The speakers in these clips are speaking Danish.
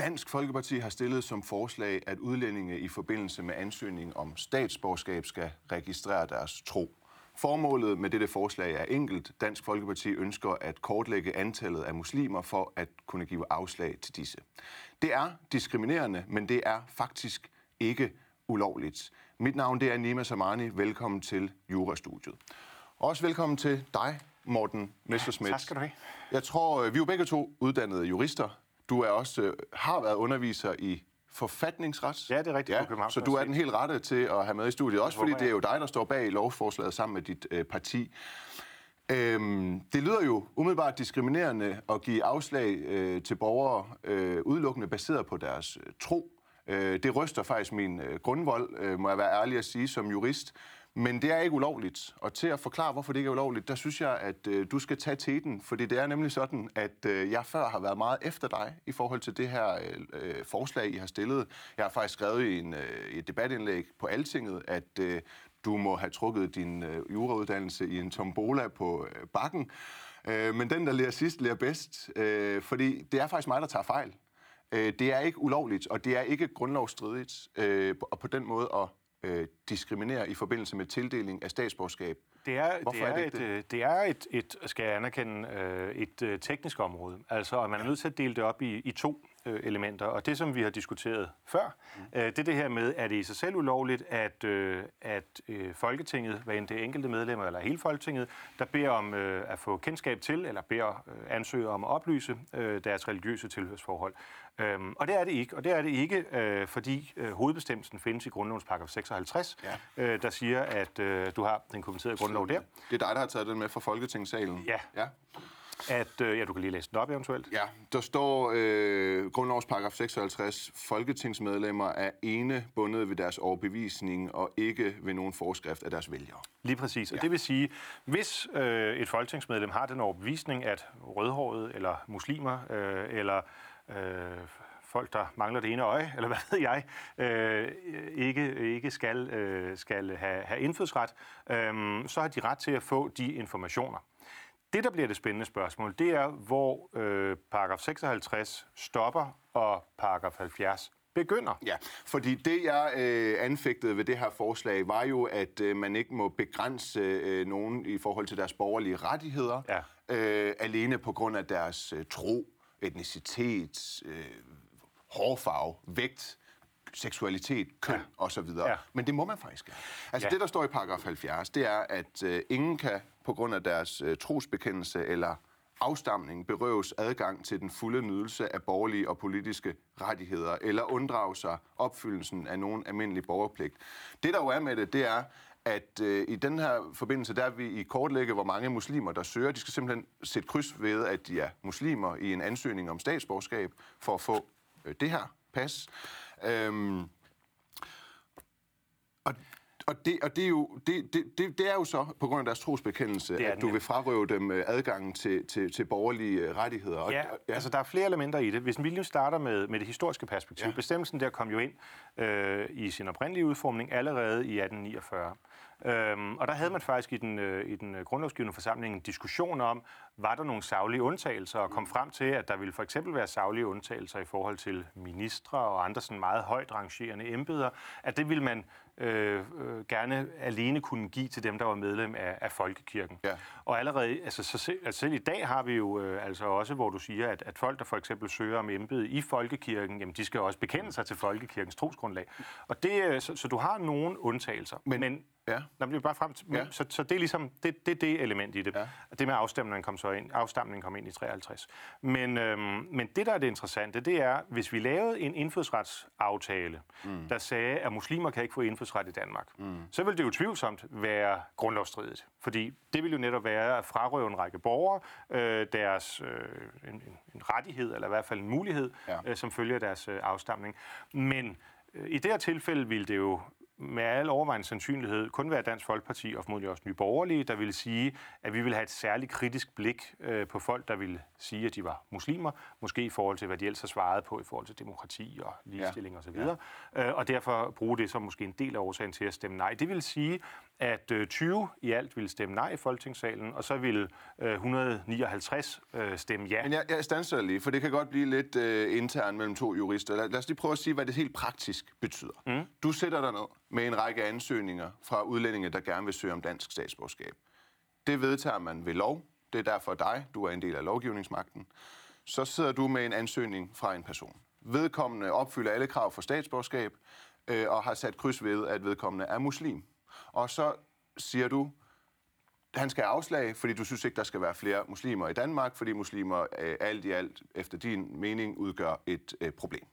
Dansk Folkeparti har stillet som forslag, at udlændinge i forbindelse med ansøgning om statsborgerskab skal registrere deres tro. Formålet med dette forslag er enkelt. Dansk Folkeparti ønsker at kortlægge antallet af muslimer for at kunne give afslag til disse. Det er diskriminerende, men det er faktisk ikke ulovligt. Mit navn det er Nima Samani. Velkommen til Jurastudiet. Også velkommen til dig, Morten Messersmith. Ja, tak skal du have. Jeg tror, vi er jo begge to uddannede jurister. Du er også øh, har været underviser i forfatningsret. Ja, det er rigtigt ja, Så du er den helt rette til at have med i studiet. Også fordi det er jo dig, der står bag lovforslaget sammen med dit øh, parti. Øhm, det lyder jo umiddelbart diskriminerende at give afslag øh, til borgere øh, udelukkende baseret på deres øh, tro. Øh, det ryster faktisk min øh, grundvold, øh, må jeg være ærlig at sige, som jurist. Men det er ikke ulovligt. Og til at forklare, hvorfor det ikke er ulovligt, der synes jeg, at øh, du skal tage teten. Fordi det er nemlig sådan, at øh, jeg før har været meget efter dig i forhold til det her øh, øh, forslag, I har stillet. Jeg har faktisk skrevet i, en, øh, et debatindlæg på Altinget, at øh, du må have trukket din øh, jurauddannelse i en tombola på øh, bakken. Øh, men den, der lærer sidst, lærer bedst. Øh, fordi det er faktisk mig, der tager fejl. Øh, det er ikke ulovligt, og det er ikke grundlovsstridigt øh, og på den måde at øh, diskriminere i forbindelse med tildeling af statsborgerskab. Det er, det er, er det, et, det? Øh, det er et, et, skal jeg anerkende, øh, et øh, teknisk område. Altså, at man er nødt til at dele det op i, i to elementer. Og det, som vi har diskuteret før, mm. øh, det er det her med, at det i sig selv ulovligt, at, øh, at øh, Folketinget, hvad end det er enkelte medlemmer eller hele Folketinget, der beder om øh, at få kendskab til, eller beder øh, ansøger om at oplyse øh, deres religiøse tilhørsforhold. Øhm, og det er det ikke. Og det er det ikke, øh, fordi øh, hovedbestemmelsen findes i grundlovens paragraf 56, ja. øh, der siger, at øh, du har den kommenterede grundlov der. Det er dig, der har taget den med fra Folketingssalen. Ja. ja at, øh, ja, du kan lige læse den op eventuelt. Ja, der står øh, grundlovs paragraf 56, folketingsmedlemmer er ene bundet ved deres overbevisning og ikke ved nogen forskrift af deres vælgere. Lige præcis, og ja. det vil sige, hvis øh, et folketingsmedlem har den overbevisning, at rødhåret eller muslimer øh, eller øh, folk, der mangler det ene øje, eller hvad ved jeg, øh, ikke, ikke skal, øh, skal have, have indfødsret, øh, så har de ret til at få de informationer. Det, der bliver det spændende spørgsmål, det er, hvor øh, paragraf 56 stopper, og paragraf 70 begynder. Ja, fordi det, jeg øh, anfægtede ved det her forslag, var jo, at øh, man ikke må begrænse øh, nogen i forhold til deres borgerlige rettigheder, ja. øh, alene på grund af deres øh, tro, etnicitet, øh, hårfarve, vægt, seksualitet, køn ja. osv. Ja. Men det må man faktisk ikke. Altså ja. det, der står i paragraf 70, det er, at øh, ingen kan på grund af deres øh, trosbekendelse eller afstamning berøves adgang til den fulde nydelse af borgerlige og politiske rettigheder, eller unddrage sig opfyldelsen af nogen almindelig borgerpligt. Det, der jo er med det, det er, at øh, i den her forbindelse, der er vi i kortlægge, hvor mange muslimer, der søger. De skal simpelthen sætte kryds ved, at de er muslimer i en ansøgning om statsborgerskab for at få øh, det her pas. Øhm, og og det, og det, er jo, det, det, det, det er jo så på grund af deres trosbekendelse, at du vil frarøve dem øh, adgangen til, til, til borgerlige øh, rettigheder. Ja, ja, altså der er flere elementer i det. Hvis vi lige starter med, med det historiske perspektiv. Ja. Bestemmelsen der kom jo ind øh, i sin oprindelige udformning allerede i 1849. Øhm, og der havde man faktisk i den, øh, i den grundlovsgivende forsamling en diskussion om, var der nogle savlige undtagelser, og kom frem til, at der ville for eksempel være savlige undtagelser i forhold til ministre og andre sådan meget højt rangerende embeder, at det ville man øh, øh, gerne alene kunne give til dem, der var medlem af, af folkekirken. Ja. Og allerede, altså, så, altså selv i dag har vi jo øh, altså også, hvor du siger, at, at folk, der for eksempel søger om embede i folkekirken, jamen de skal også bekende sig til folkekirkens trosgrundlag. Og det, øh, så, så du har nogle undtagelser. Men, men Ja. Når vi bare frem til, ja. så, så det er ligesom det, det, det element i det. Ja. Det med afstemningen kom så ind, afstemningen kom ind i 53. Men, øhm, men det, der er det interessante, det er, hvis vi lavede en indfødsretsaftale, mm. der sagde, at muslimer kan ikke få indfødsret i Danmark, mm. så vil det jo tvivlsomt være grundlovsstridigt. Fordi det vil jo netop være at frarøve en række borgere øh, deres øh, en, en rettighed, eller i hvert fald en mulighed, ja. øh, som følger deres øh, afstamning. Men øh, i det her tilfælde vil det jo med al overvejende sandsynlighed kun være Dansk Folkeparti og formodentlig også Nye Borgerlige, der ville sige, at vi vil have et særligt kritisk blik øh, på folk, der ville sige, at de var muslimer, måske i forhold til, hvad de ellers har svaret på i forhold til demokrati og ligestilling ja. osv., ja. øh, og derfor bruge det som måske en del af årsagen til at stemme nej. Det vil sige, at øh, 20 i alt ville stemme nej i Folketingssalen, og så ville øh, 159 øh, stemme ja. Men jeg, jeg standser lige, for det kan godt blive lidt øh, intern mellem to jurister. Lad, lad os lige prøve at sige, hvad det helt praktisk betyder. Mm. Du sætter dig ned med en række ansøgninger fra udlændinge, der gerne vil søge om dansk statsborgerskab. Det vedtager man ved lov. Det er derfor dig. Du er en del af lovgivningsmagten. Så sidder du med en ansøgning fra en person. Vedkommende opfylder alle krav for statsborgerskab øh, og har sat kryds ved, at vedkommende er muslim. Og så siger du, han skal afslag, fordi du synes ikke, der skal være flere muslimer i Danmark, fordi muslimer øh, alt i alt, efter din mening, udgør et øh, problem.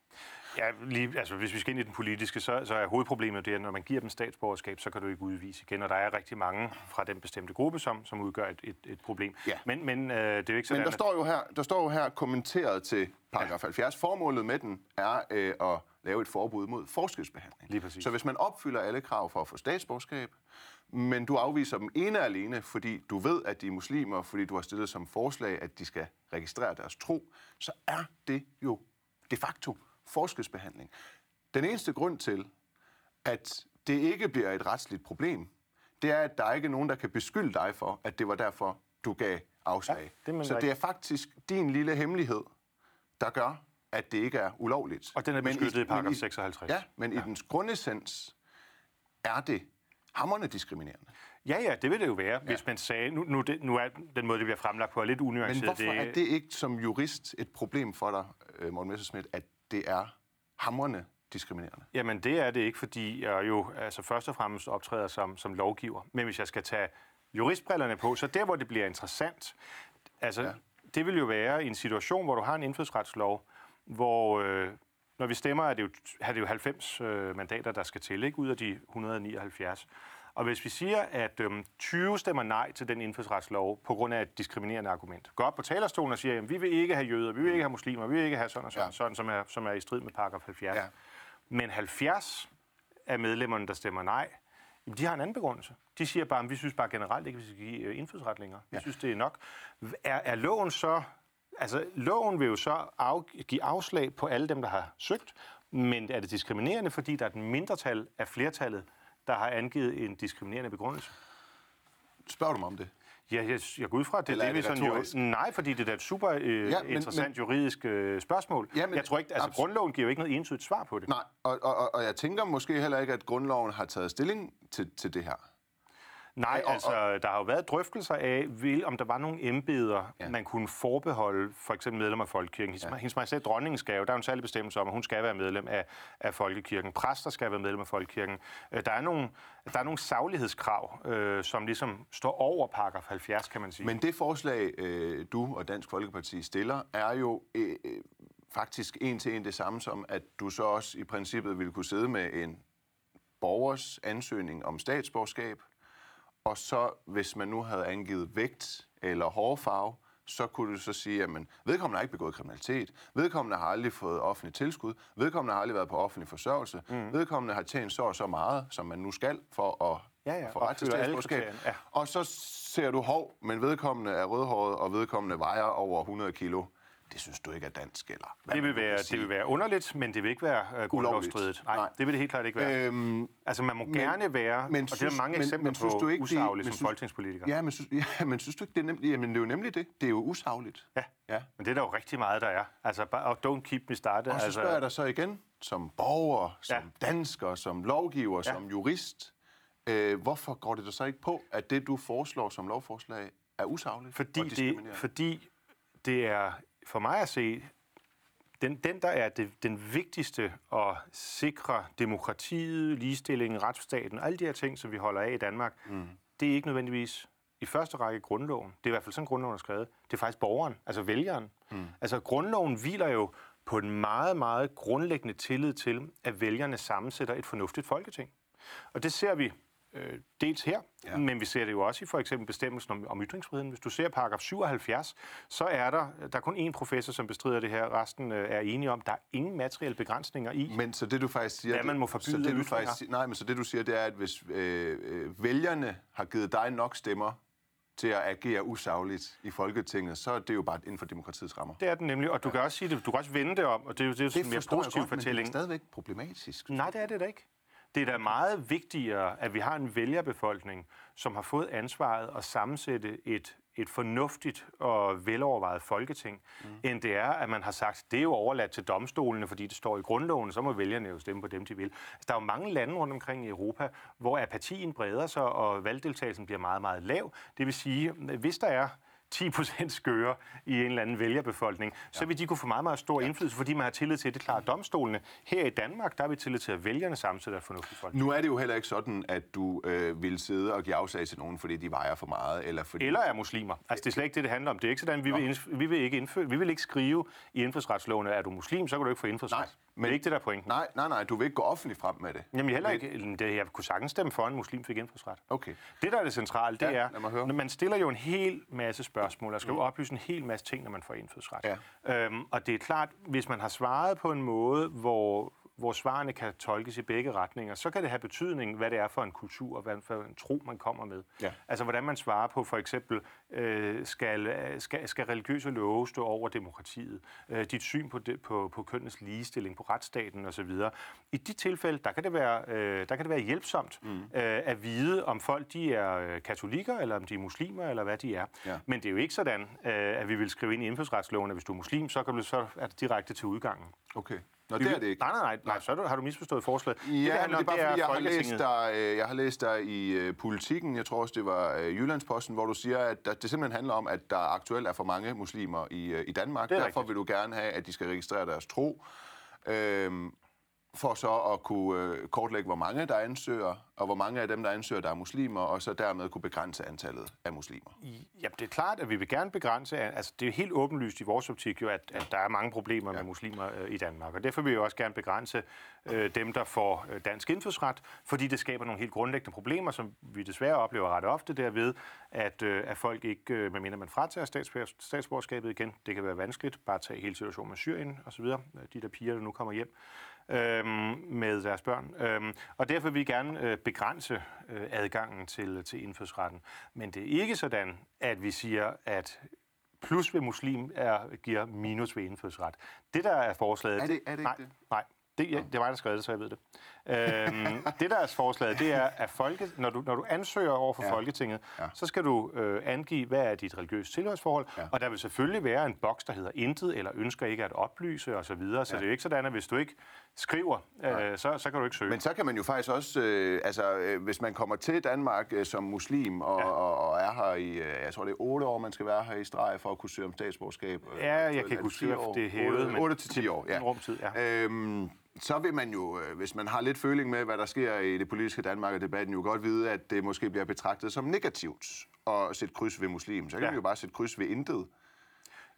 Ja, lige, altså hvis vi skal ind i den politiske, så, så er hovedproblemet det, at når man giver dem statsborgerskab, så kan du ikke udvise igen, og der er rigtig mange fra den bestemte gruppe, som, som udgør et, et, et problem. Ja. Men, men øh, det er jo ikke sådan, Men der står jo her, der står jo her kommenteret til paragraf 70. Formålet med den er øh, at lave et forbud mod forskelsbehandling. Lige præcis. Så hvis man opfylder alle krav for at få statsborgerskab, men du afviser dem ene og alene, fordi du ved, at de er muslimer, fordi du har stillet som forslag, at de skal registrere deres tro, så er det jo de facto forskelsbehandling. Den eneste grund til, at det ikke bliver et retsligt problem, det er, at der er ikke nogen, der kan beskylde dig for, at det var derfor, du gav afslag. Ja, det er så det er faktisk din lille hemmelighed, der gør, at det ikke er ulovligt. Og den er Men beskyttet i paragraf men 56. Ja, men ja. i dens grundessens er det hammerne diskriminerende. Ja, ja, det vil det jo være, ja. hvis man sagde, nu, nu, det, nu er den måde, det bliver fremlagt på, er lidt Men unuanceret. hvorfor er det ikke som jurist et problem for dig, øh, Morten Messerschmidt, at det er hammerne diskriminerende? Jamen, det er det ikke, fordi jeg jo altså, først og fremmest optræder som, som lovgiver. Men hvis jeg skal tage juristbrillerne på, så der, hvor det bliver interessant, altså, ja. det vil jo være i en situation, hvor du har en indfødsretslov, hvor øh, når vi stemmer, er det jo, er det jo 90 øh, mandater, der skal til, ikke ud af de 179. Og hvis vi siger, at øhm, 20 stemmer nej til den indfødsretslov på grund af et diskriminerende argument, går op på talerstolen og siger, at vi vil ikke have jøder, vi vil ikke have muslimer, vi vil ikke have sådan og sådan, Ja. sådan som, er, som er i strid med paragraf 70. Ja. Men 70 af medlemmerne, der stemmer nej, de har en anden begrundelse. De siger bare, at vi synes bare generelt ikke, at vi skal give øh, indfødsret længere. Vi Ja. synes, det er nok. Er, er loven så... Altså, loven vil jo så af, give afslag på alle dem, der har søgt, men er det diskriminerende, fordi der er et mindretal af flertallet, der har angivet en diskriminerende begrundelse? Spørger du mig om det? Ja, jeg, jeg går ud fra, at det Eller er er det, det sådan jo... Nej, fordi det er et super øh, Ja, men- interessant men- juridisk øh, spørgsmål. Ja, men- jeg tror ikke, altså grundloven giver jo ikke noget entydigt svar på det. Nej, og, og, og- og jeg tænker måske heller ikke, at grundloven har taget stilling til, til det her. Nej, og- altså, der har jo været drøftelser af, vil, om der var nogle embeder, Ja. ja. man kunne forbeholde, for eksempel medlem af Folkekirken. Hendes, ja. hendes majestæt dronningen skal jo, der er jo en særlig bestemmelse om, at hun skal være medlem af, af Folkekirken. Præster skal være medlem af Folkekirken. Øh, Der er nogle, der er nogle saglighedskrav, øh, som ligesom står over paragraf 70, kan man sige. Men det forslag, øh, du og Dansk Folkeparti stiller, er jo øh, øh, faktisk en til en det samme som, at du så også i princippet ville kunne sidde med en borgers ansøgning om statsborgerskab, og så, hvis man nu havde angivet vægt eller hårfarve, så kunne du så sige, at vedkommende har ikke begået kriminalitet, vedkommende har aldrig fået offentlig tilskud, vedkommende har aldrig været på offentlig forsørgelse, mm. vedkommende har tjent så og så meget, som man nu skal for at Ja, ja, få ret til statsborgerskab. ja. Og så ser du hov, men vedkommende er rødhåret, og vedkommende vejer over 100 kilo. Det synes du ikke er dansk, eller hvad det, vil være, det vil være underligt, men det vil ikke være øh, grundlovsstridigt. Nej, det vil det helt klart ikke være. Øhm, altså, man må gerne være, men og det er mange men- eksempler men synes på du ikke, det- usagligt men som synes- folketingspolitiker. Ja, men, synes, ja, men synes du ikke, det er nemlig, jamen, det er jo nemlig det. Det er jo usagligt. Ja. ja. Men det er der jo rigtig meget, der er. Altså, bare, don't keep me started. Og så altså, spørger jeg dig så igen, som borger, som Ja. dansker, som lovgiver, Ja. som jurist, øh, hvorfor går det dig så ikke på, at det, du foreslår som lovforslag, er usagligt fordi, og det, fordi det er, for mig at se, den, den der er det, den vigtigste at sikre demokratiet, ligestillingen, retsstaten, alle de her ting, som vi holder af i Danmark, mm. det er ikke nødvendigvis i første række grundloven. Det er i hvert fald sådan, grundloven er skrevet. Det er faktisk borgeren, altså vælgeren. Mm. Altså grundloven hviler jo på en meget, meget grundlæggende tillid til, at vælgerne sammensætter et fornuftigt folketing. Og det ser vi øh, dels her, ja. men vi ser det jo også i for eksempel bestemmelsen om, om ytringsfriheden. Hvis du ser paragraf 77, så er der, der er kun én professor, som bestrider det her. Resten øh, er enige om, der er ingen materielle begrænsninger i. Men så det du faktisk siger... Hvad man må det- forbyde så det, du faktisk, siger- Nej, men så det du siger, det er, at hvis øh, øh, vælgerne har givet dig nok stemmer til at agere usagligt i Folketinget, så er det jo bare inden for demokratiets rammer. Det er den nemlig, og du kan også sige det, du kan også vende det om, og det er jo det, er jo sådan en mere positiv godt, men det er fortælling. stadigvæk problematisk. Nej, det er det da ikke. Det er da meget vigtigere, at vi har en vælgerbefolkning, som har fået ansvaret at sammensætte et et fornuftigt og velovervejet folketing, mm. end det er, at man har sagt, det er jo overladt til domstolene, fordi det står i grundloven, så må vælgerne jo stemme på dem, de vil. Altså, der er jo mange lande rundt omkring i Europa, hvor apatien breder sig, og valgdeltagelsen bliver meget, meget lav. Det vil sige, hvis der er 10 procent skøre i en eller anden vælgerbefolkning, så vil de kunne få meget, meget stor indflydelse, fordi man har tillid til, at det klarer domstolene. Her i Danmark, der har vi tillid til, at vælgerne sammensætter et fornuftigt folk. Nu er det jo heller ikke sådan, at du øh, vil sidde og give afsag til nogen, fordi de vejer for meget. Eller, fordi... eller er muslimer. Altså, det er slet ikke det, det handler om. Det er ikke sådan, vi, vil, vi, vil ikke indføre, vi vil ikke skrive i indfødsretsloven, at er du muslim, så kan du ikke få indfødsret. Nej. Men det er ikke det, der er pointen. Nej, nej, nej, du vil ikke gå offentligt frem med det. Jamen heller ikke. Det, jeg kunne sagtens stemme for, at en muslim fik indfødsret. Okay. Det, der er det centrale, det ja, er, når man stiller jo en hel masse spørgsmål, og skal mm. oplyse en hel masse ting, når man får indfødsret. Ja. Øhm, og det er klart, hvis man har svaret på en måde, hvor hvor svarene kan tolkes i begge retninger, så kan det have betydning, hvad det er for en kultur, og hvad for en tro, man kommer med. Ja. Altså, hvordan man svarer på, for eksempel, øh, skal, skal, skal religiøse love stå over demokratiet? Øh, dit syn på, det, på, på kønnes ligestilling, på retsstaten osv. I de tilfælde, der kan det være, øh, der kan det være hjælpsomt mm. øh, at vide, om folk de er øh, katolikker, eller om de er muslimer, eller hvad de er. Ja. Men det er jo ikke sådan, øh, at vi vil skrive ind i indfødsretsloven, at hvis du er muslim, så, kan du, så er det direkte til udgangen. Okay. Nå, det er det ikke. Nej, nej, nej, nej. så har du misforstået forslaget. Ja, det, handler, det er bare, det er fordi jeg har, læst dig, øh, jeg har læst dig i uh, Politikken, jeg tror også, det var uh, Jyllandsposten, hvor du siger, at der, det simpelthen handler om, at der aktuelt er for mange muslimer i, uh, i Danmark. Derfor rigtigt. vil du gerne have, at de skal registrere deres tro. Øhm, for så at kunne øh, kortlægge, hvor mange der ansøger, og hvor mange af dem, der ansøger, der er muslimer, og så dermed kunne begrænse antallet af muslimer. Ja, det er klart, at vi vil gerne begrænse, altså det er helt åbenlyst i vores optik jo, at, at der er mange problemer ja. med muslimer øh, i Danmark, og derfor vil vi også gerne begrænse øh, dem, der får øh, dansk indfødsret, fordi det skaber nogle helt grundlæggende problemer, som vi desværre oplever ret ofte derved, at, øh, at folk ikke, øh, medmindre man fratager statsborgerskabet igen, det kan være vanskeligt, bare tage hele situationen med Syrien osv., de der piger, der nu kommer hjem, øhm, med deres børn. Øhm, og derfor vil vi gerne øh, begrænse øh, adgangen til, til indfødsretten. Men det er ikke sådan, at vi siger, at plus ved muslim er, giver minus ved indfødsret. Det, der er forslaget... Er det, er det nej, ikke det? Nej, det, ja, det er mig, der skrev det, så jeg ved det. Øhm, det, der er forslaget, det er, at folke, når, du, når du ansøger over for ja. Folketinget, ja. så skal du øh, angive, hvad er dit religiøse tilhørsforhold, ja. og der vil selvfølgelig være en boks, der hedder intet, eller ønsker ikke at oplyse osv., så, videre. så ja. det er jo ikke sådan, at hvis du ikke skriver, øh, så, så kan du ikke søge. Men så kan man jo faktisk også, øh, altså øh, hvis man kommer til Danmark øh, som muslim, og, ja. og, og er her i, øh, jeg tror det er otte år, man skal være her i streg for at kunne søge om statsborgerskab. Øh, ja, jeg kan ikke huske, det er hævet. 8 til 10 år, ja. En rumtid, ja. Øhm, så vil man jo, øh, hvis man har lidt føling med, hvad der sker i det politiske Danmark og debatten, jo godt vide, at det måske bliver betragtet som negativt at sætte kryds ved muslim. Så kan ja. vi jo bare sætte kryds ved intet.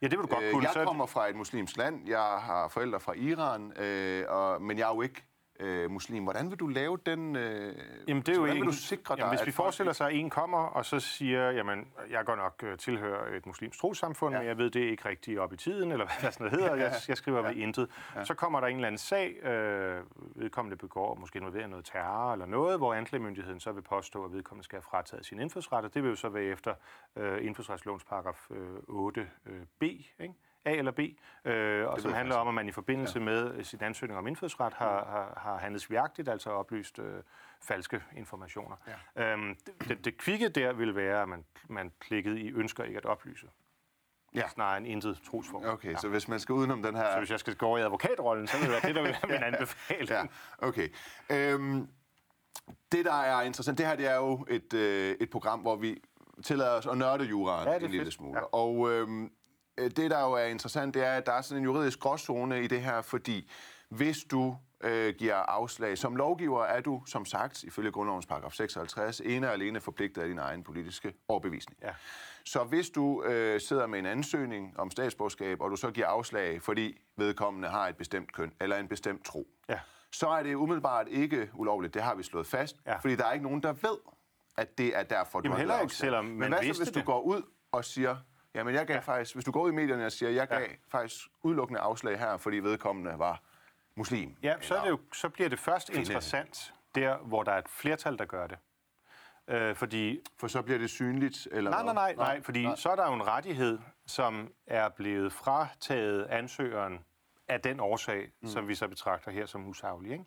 Ja, det vil du godt øh, kunne. Jeg kommer fra et muslimsk land. Jeg har forældre fra Iran, øh, og, men jeg er jo ikke øh, muslim. Hvordan vil du lave den... Øh, jamen, det er jo hvordan vil du sikre dig, jamen, hvis vi forestiller sig, at en kommer og så siger, jamen, jeg går nok øh, tilhører et muslimsk trossamfund, ja. men jeg ved, det er ikke rigtigt op i tiden, eller hvad sådan noget hedder, ja. jeg, jeg skriver ja. ved intet. Ja. Så kommer der en eller anden sag, øh, vedkommende begår måske noget noget terror eller noget, hvor anklagemyndigheden så vil påstå, at vedkommende skal have frataget sin indfødsret, og det vil jo så være efter øh, indfødsretslovens paragraf øh, 8b, øh, ikke? A eller B, øh, og som handler om, at man i forbindelse ja. med sin ansøgning om indfødsret har, har, har handlet svigagtigt, altså oplyst øh, falske informationer. Ja. Øhm, det, det kvikke der vil være, at man, man klikkede i ønsker ikke at oplyse. Ja. Snarere en intet trosform. Okay, ja. så hvis man skal udenom den her... Så hvis jeg skal gå over i advokatrollen, så vil det være det, der vil være min anbefaling. Ja, okay. Øhm, det, der er interessant, det her det er jo et, øh, et program, hvor vi tillader os at nørde juraen ja, en lille smule. Ja. Og øhm, Øh, det, der jo er interessant, det er, at der er sådan en juridisk gråzone i det her, fordi hvis du øh, giver afslag som lovgiver, er du, som sagt, ifølge grundlovens paragraf 56, ene og alene forpligtet af din egen politiske overbevisning. Ja. Så hvis du øh, sidder med en ansøgning om statsborgerskab, og du så giver afslag, fordi vedkommende har et bestemt køn eller en bestemt tro, ja. så er det umiddelbart ikke ulovligt. Det har vi slået fast, ja. fordi der er ikke nogen, der ved, at det er derfor, du Jamen, har heller ikke, selvom Men hvad så, hvis du går ud og siger, Jamen, jeg gav ja. faktisk, hvis du går ud i medierne og siger, jeg gav ja. faktisk udelukkende afslag her, fordi vedkommende var muslim. Ja, så, er det jo, så bliver det først kvinde. interessant der, hvor der er et flertal, der gør det. Øh, fordi, For så bliver det synligt? Eller nej, nej, nej, nej, fordi nej. så er der jo en rettighed, som er blevet frataget ansøgeren af den årsag, mm. som vi så betragter her som usaglig. Ikke?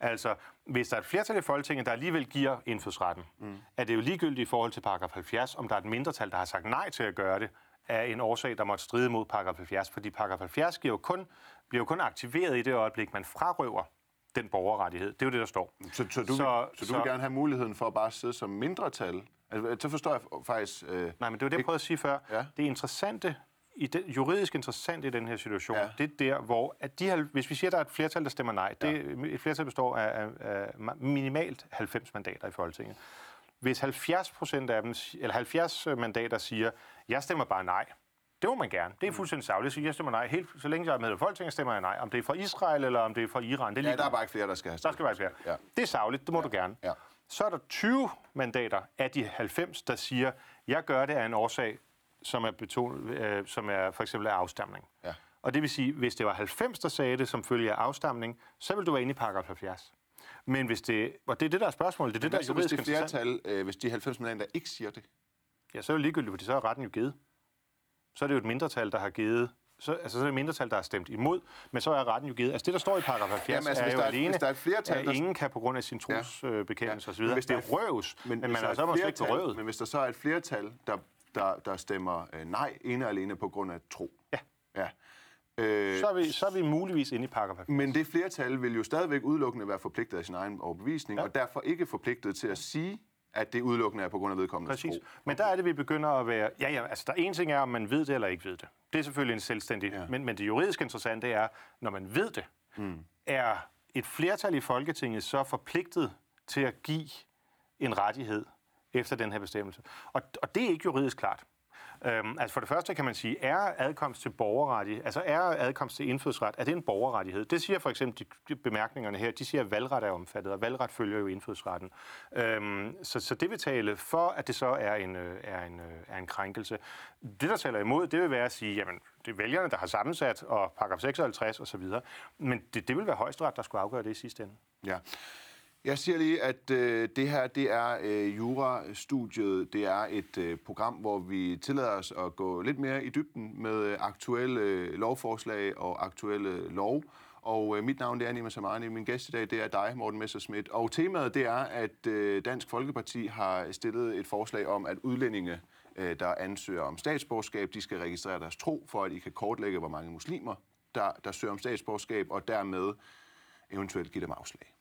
Altså, hvis der er et flertal i Folketinget, der alligevel giver indfødsretten, mm. er det jo ligegyldigt i forhold til paragraf 70, om der er et mindretal, der har sagt nej til at gøre det, af en årsag, der måtte stride mod paragraf 70, fordi paragraf 70 giver jo kun, bliver jo kun aktiveret i det øjeblik, man frarøver den borgerrettighed. Det er jo det, der står. Så, så, du, så, vil, så du så, vil gerne have muligheden for at bare sidde som mindretal? Altså, så forstår jeg faktisk... Øh, nej, men det var det, jeg prøvede at sige før. Ja. Det interessante i den, juridisk interessant i den her situation, ja. det er der, hvor at de, hvis vi siger, at der er et flertal, der stemmer nej, ja. det, et flertal består af, af, af minimalt 90 mandater i Folketinget. Hvis 70 procent af dem, eller 70 mandater siger, jeg stemmer bare nej, det må man gerne. Det er mm. fuldstændig savligt. Så jeg stemmer nej. Helt, så længe jeg er med i Folketinget, stemmer jeg nej. Om det er fra Israel eller om det er fra Iran. Det er ja, der er bare ikke flere, der skal have Der skal bare ikke flere. Ja. Det er savligt. Det må ja. du gerne. Ja. Så er der 20 mandater af de 90, der siger, jeg gør det af en årsag, som er, betonet, øh, som er for eksempel af afstamning. Ja. Og det vil sige, hvis det var 90, der sagde det som følge af afstamning, så vil du være inde i paragraf 70. Men hvis det, og det er det, der er spørgsmålet, det er det, der er juridisk hvis det flertal, øh, hvis de 90 mandater ikke siger det? Ja, så er det ligegyldigt, fordi så er retten jo givet så er det jo et mindretal, der har givet så, altså, så er det et mindretal, der har stemt imod, men så er retten jo givet. Altså det, der står i paragraf 70, Jamen, altså, er jo der er, alene, hvis der er et flertal, at der... ingen kan på grund af sin trosbekendelse ja. ja. osv. Det er røves, men, men man er så måske ikke røvet. Men hvis der så er et flertal, der, der, der stemmer øh, nej ene og alene på grund af tro. Ja. ja. Øh, så, er vi, så er vi muligvis inde i paragraf 70. Men det flertal vil jo stadigvæk udelukkende være forpligtet af sin egen overbevisning, ja. og derfor ikke forpligtet til at sige, at det udelukkende er på grund af vedkommende Præcis. Tro. Men der er det, vi begynder at være... Ja, ja, altså der er en ting er, om man ved det eller ikke ved det. Det er selvfølgelig en selvstændig... Ja. Men, men det juridisk interessante er, når man ved det, mm. er et flertal i Folketinget så forpligtet til at give en rettighed efter den her bestemmelse. Og, og det er ikke juridisk klart. Øhm, altså for det første kan man sige, er adkomst til borgerrettighed, altså er adkomst til indfødsret, er det en borgerrettighed? Det siger for eksempel de bemærkningerne her, de siger, at valgret er omfattet, og valgret følger jo indfødsretten. Øhm, så, så det vil tale for, at det så er en, øh, er, en, øh, er en krænkelse. Det, der taler imod, det vil være at sige, jamen, det er vælgerne, der har sammensat, og paragraf 56 osv., men det, det vil være højesteret, der skulle afgøre det i sidste ende. Ja. Jeg siger lige, at øh, det her det er øh, Jura-studiet. Det er et øh, program, hvor vi tillader os at gå lidt mere i dybden med øh, aktuelle øh, lovforslag og aktuelle lov. Og øh, mit navn det er Nima Samani. Min gæst i dag det er dig, Morten Messerschmidt. Og temaet det er, at øh, Dansk Folkeparti har stillet et forslag om, at udlændinge, øh, der ansøger om statsborgerskab, de skal registrere deres tro, for at I kan kortlægge, hvor mange muslimer, der, der søger om statsborgerskab, og dermed eventuelt give dem afslag.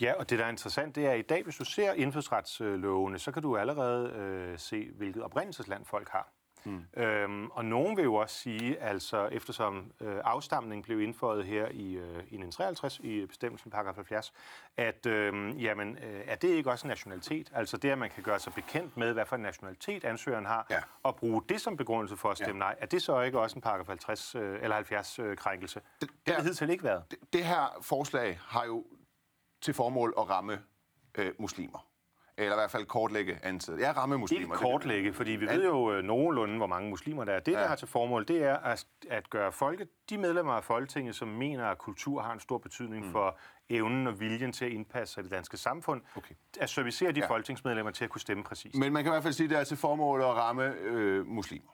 Ja, og det, der er interessant, det er, at i dag, hvis du ser indfødsretslovene, så kan du allerede øh, se, hvilket oprindelsesland folk har. Hmm. Øhm, og nogen vil jo også sige, altså eftersom øh, afstamning blev indføjet her i, øh, i 1953 i bestemmelsen paragraf 70, at øh, jamen, øh, er det ikke også en nationalitet? Altså det, at man kan gøre sig bekendt med, hvad for en nationalitet ansøgeren har, ja. og bruge det som begrundelse for at stemme ja. nej, er det så ikke også en paragraf 50 øh, eller 70 øh, krænkelse? Det, det har hidtil ikke været. Det, det her forslag har jo til formål at ramme øh, muslimer. Eller i hvert fald kortlægge antallet. Ja, ramme muslimer. Ikke kortlægge, fordi vi ved jo øh, nogenlunde, hvor mange muslimer der er. Det, ja. der har til formål, det er at, at gøre folket, de medlemmer af Folketinget, som mener, at kultur har en stor betydning mm. for evnen og viljen til at indpasse sig i det danske samfund, okay. at servicere de ja. folketingsmedlemmer til at kunne stemme præcis. Men man kan i hvert fald sige, at det er til formål at ramme øh, muslimer.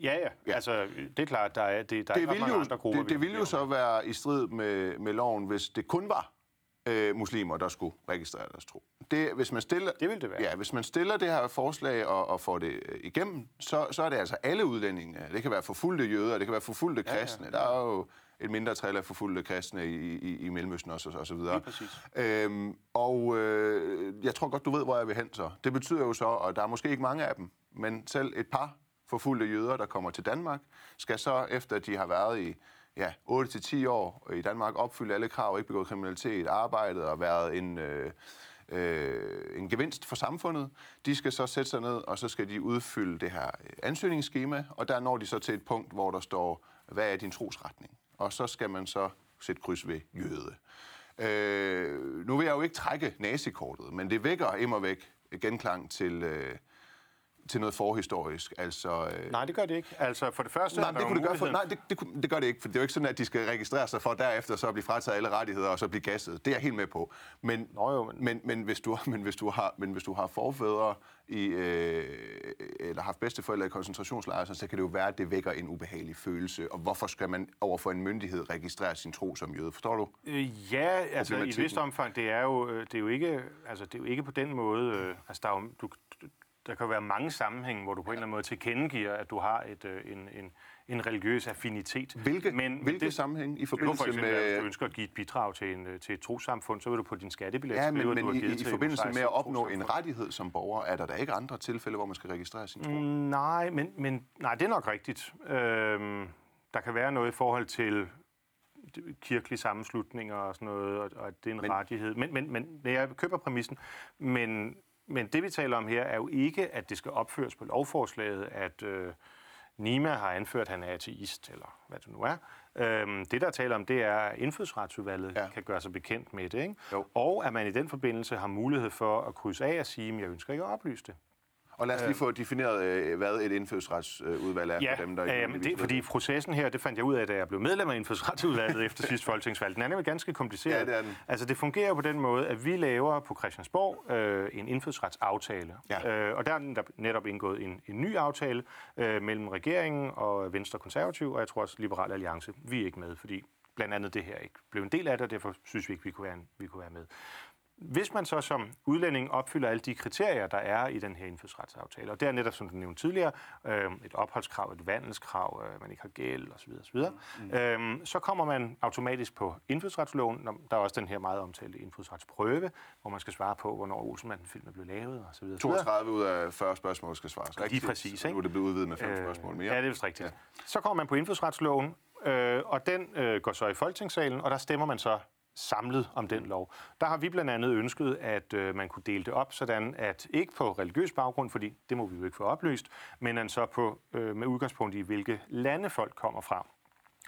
Ja, ja, ja. Altså, det er klart, der er, det, der det er ikke mange jo, andre grupper. Det, det ville jo så være i strid med, med loven, hvis det kun var øh, muslimer, der skulle registrere deres tro. Det, hvis man stiller, det vil det være. Ja, hvis man stiller det her forslag og, og får det øh, igennem, så, så er det altså alle udlændinge. Det kan være forfulgte jøder, det kan være forfulgte kristne. Ja, ja. Der er jo et mindre træl af forfulgte kristne i, i, i Mellemøsten også, og så videre. Øhm, og øh, jeg tror godt, du ved, hvor jeg vil hen så. Det betyder jo så, og der er måske ikke mange af dem, men selv et par forfulgte jøder, der kommer til Danmark, skal så, efter at de har været i ja, 8-10 år i Danmark, opfyldt alle krav, ikke begået kriminalitet, arbejdet og været en, øh, øh, en gevinst for samfundet. De skal så sætte sig ned, og så skal de udfylde det her ansøgningsskema, og der når de så til et punkt, hvor der står, hvad er din trosretning? Og så skal man så sætte kryds ved jøde. Øh, nu vil jeg jo ikke trække nazikortet, men det vækker immer væk genklang til, øh, til noget forhistorisk. Altså, øh, Nej, det gør det ikke. Altså, for det første nej, det kunne det gøre for, nej, det, det, det gør det ikke, for det er jo ikke sådan, at de skal registrere sig for derefter så at blive frataget alle rettigheder og så blive gasset. Det er jeg helt med på. Men, Nå jo, men- men, men, hvis, du, men, hvis, du har, men hvis du har forfædre i, øh, eller haft bedsteforældre i koncentrationslejre, så, så kan det jo være, at det vækker en ubehagelig følelse. Og hvorfor skal man overfor en myndighed registrere sin tro som jøde? Forstår du? Øh, ja, altså i et vist omfang, det er jo, øh, det er jo ikke, altså det er jo ikke på den måde, øh, altså der er jo, du, der kan være mange sammenhænge, hvor du på en eller anden måde tilkendegiver, at du har et, øh, en, en, en religiøs affinitet. Hvilke, Men hvilke det, sammenhæng i jo, for forbindelse eksempel, at hvis med... du ønsker at give et bidrag til, en, øh, til et trosamfund, så vil du på din skattebillet Ja, skrive, men, at du men har i, givet i til forbindelse med at opnå en rettighed som borger, er der da ikke andre tilfælde, hvor man skal registrere sin tro? Mm, Nej, men, men nej, det er nok rigtigt. Øhm, der kan være noget i forhold til kirkelige sammenslutninger og sådan noget, og, og at det er en Men- men, rettighed. Men, men, men men jeg køber præmissen. Men, men det, vi taler om her, er jo ikke, at det skal opføres på lovforslaget, at øh, Nima har anført, at han er ateist, eller hvad det nu er. Øhm, det, der taler om, det er, at indfødsretsudvalget Ja. kan gøre sig bekendt med det. Ikke? Jo. Og at man i den forbindelse har mulighed for at krydse af og sige, at jeg ønsker ikke at oplyse det. Og lad os lige få defineret, øh, hvad et indfødsretsudvalg er Ja, for dem, der ikke øh, det, ved fordi processen her, det fandt jeg ud af, da jeg blev medlem af indfødsretsudvalget efter sidste folketingsvalg. Den er nemlig ganske kompliceret. Ja, det er den. Altså, det fungerer på den måde, at vi laver på Christiansborg øh, en indfødsretsaftale. Ja. Øh, og der er netop indgået en, en ny aftale øh, mellem regeringen og Venstre Konservativ, og jeg tror også Liberal Alliance. Vi er ikke med, fordi blandt andet det her ikke blev en del af det, og derfor synes vi ikke, vi kunne være, vi kunne være med. Hvis man så som udlænding opfylder alle de kriterier, der er i den her indfødsretsaftale, og det er netop, som du nævnte tidligere, øh, et opholdskrav, et vandelskrav, øh, man ikke har gæld osv., osv. Mm. Øh, så kommer man automatisk på indfødsretsloven. Der er også den her meget omtalte indfødsretsprøve, hvor man skal svare på, hvornår Olsenmanden-filmen blev lavet osv. osv. 32 ud af 40 spørgsmål skal svares rigtigt. præcis, og Nu er det blevet udvidet med fem Øh, spørgsmål mere. Ja, det er vist rigtigt. Ja. Så kommer man på indfødsretsloven, øh, og den øh, går så i folketingssalen, og der stemmer man så samlet om den lov. Der har vi blandt andet ønsket, at øh, man kunne dele det op, sådan at ikke på religiøs baggrund, fordi det må vi jo ikke få oplyst, men at så på, øh, med udgangspunkt i, hvilke lande folk kommer fra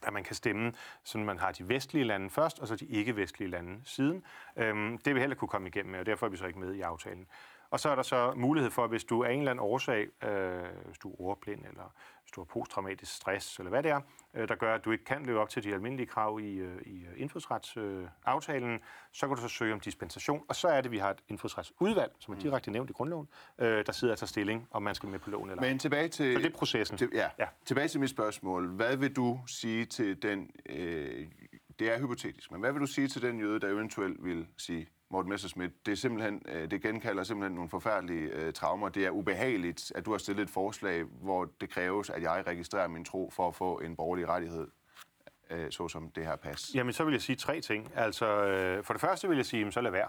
at man kan stemme, så man har de vestlige lande først, og så de ikke-vestlige lande siden. Øhm, det vil heller kunne komme igennem med, og derfor er vi så ikke med i aftalen. Og så er der så mulighed for, hvis du af en eller anden årsag, øh, hvis du er ordblind, eller hvis du har posttraumatisk stress, eller hvad det er, øh, der gør, at du ikke kan leve op til de almindelige krav i, øh, i øh, indfødsretsaftalen, øh, så kan du så søge om dispensation. Og så er det, vi har et indfødsretsudvalg, som er direkte nævnt i grundloven, øh, der sidder og tager stilling, om man skal med på loven eller. Men tilbage til... Så det er processen. Til, ja, Ja. tilbage til mit spørgsmål. Hvad vil du sige til den... Øh, det er hypotetisk, men hvad vil du sige til den jøde, der eventuelt vil sige, Morten Messerschmidt, det er simpelthen, øh, det genkalder simpelthen nogle forfærdelige øh, traumer. Det er ubehageligt, at du har stillet et forslag, hvor det kræves, at jeg registrerer min tro for at få en borgerlig rettighed, øh, såsom det her pas. Jamen, så vil jeg sige tre ting. Altså, øh, for det første vil jeg sige, jamen, så lad være.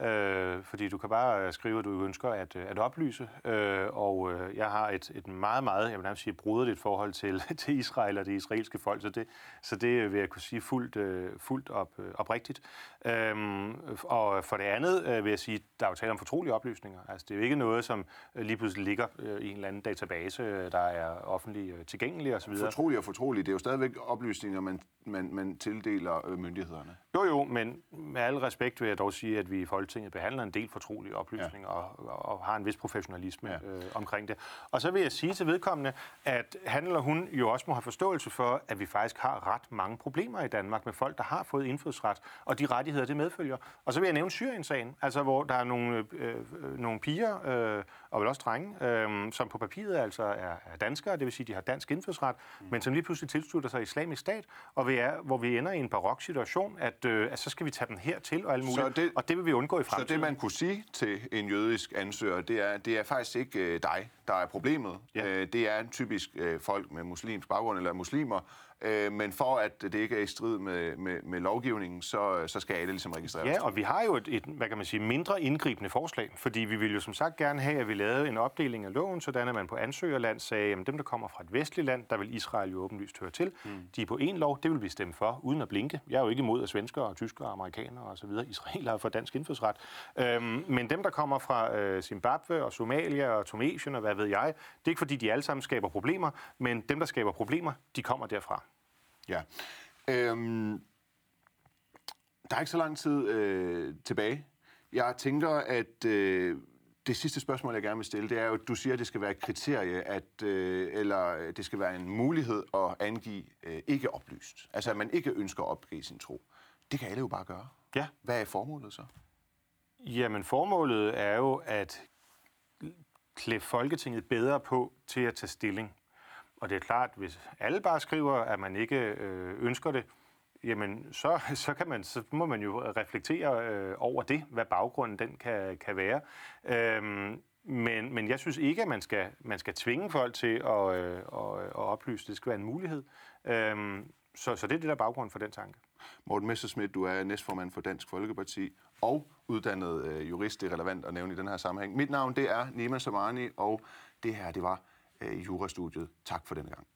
Øh, fordi du kan bare skrive, at du ønsker at, øh, at oplyse. Øh, og øh, jeg har et, et meget, meget, jeg vil nærmest sige, bruderligt forhold til, til Israel og det israelske folk, så det, så det vil jeg kunne sige fuldt, øh, fuldt op, øh, oprigtigt. Øhm, og for det andet øh, vil jeg sige, der er jo tale om fortrolige oplysninger. Altså, det er jo ikke noget, som øh, lige pludselig ligger øh, i en eller anden database, øh, der er offentlig øh, tilgængelig osv. Fortrolig og fortrolig, det er jo stadigvæk oplysninger, man, man, man tildeler øh, myndighederne. Jo, jo, men med al respekt vil jeg dog sige, at vi i Folketinget behandler en del fortrolige oplysninger ja. og, og, har en vis professionalisme ja. øh, omkring det. Og så vil jeg sige til vedkommende, at han eller hun jo også må have forståelse for, at vi faktisk har ret mange problemer i Danmark med folk, der har fået indfødsret, og de rettigheder, det medfølger. Og så vil jeg nævne Syrien-sagen, altså hvor der er nogle, øh, øh, nogle piger, øh, og vel også drenge, øh, som på papiret altså er, er danskere, det vil sige, de har dansk indfødsret, mm. men som lige pludselig tilslutter sig islamisk stat, og vi er, hvor vi ender i en barok situation, at, øh, at så skal vi tage dem hertil og alt muligt, Så det- og det vil vi undgå i Så fremtiden. det, man kunne sige til en jødisk ansøger, det er, det er faktisk ikke øh, dig, der er problemet. Ja. Øh, det er typisk øh, folk med muslimsk baggrund eller muslimer. Øh, men for at det ikke er i strid med, med, med lovgivningen, så, så skal alle ligesom registreres. Ja, og vi har jo et, et, hvad kan man sige, mindre indgribende forslag, fordi vi vil jo som sagt gerne have, at vi lavede en opdeling af loven, sådan at man på ansøgerland sagde, at dem, der kommer fra et vestligt land, der vil Israel jo åbenlyst høre til, mm. de er på en lov, det vil vi stemme for, uden at blinke. Jeg er jo ikke imod, at svenskere og tyskere og amerikanere og så videre, Israel har fået dansk indfødsret. Øhm, men dem, der kommer fra øh, Zimbabwe og Somalia og Tunesien og hvad ved jeg, det er ikke fordi, de alle sammen skaber problemer, men dem, der skaber problemer, de kommer derfra. Ja. Øhm, der er ikke så lang tid øh, tilbage. Jeg tænker, at øh, det sidste spørgsmål, jeg gerne vil stille, det er jo, at du siger, at det skal være et kriterie, at, øh, eller det skal være en mulighed at angive øh, ikke oplyst. Altså, at man ikke ønsker at opgive sin tro. Det kan alle jo bare gøre. Ja. Hvad er formålet så? Jamen, formålet er jo at klæde Folketinget bedre på til at tage stilling. Og det er klart, hvis alle bare skriver, at man ikke øh, ønsker det, jamen så, så, kan man, så må man jo reflektere øh, over det, hvad baggrunden den kan, kan være. Øhm, men, men jeg synes ikke, at man skal, man skal tvinge folk til at, øh, at, at oplyse. Det skal være en mulighed. Øhm, så, så det er det, der er baggrunden for den tanke. Morten Messerschmidt, du er næstformand for Dansk Folkeparti og uddannet øh, jurist. Det er relevant at nævne i den her sammenhæng. Mit navn, det er Nima Samani, og det her, det var øh, Jurastudiet. Tak for denne gang.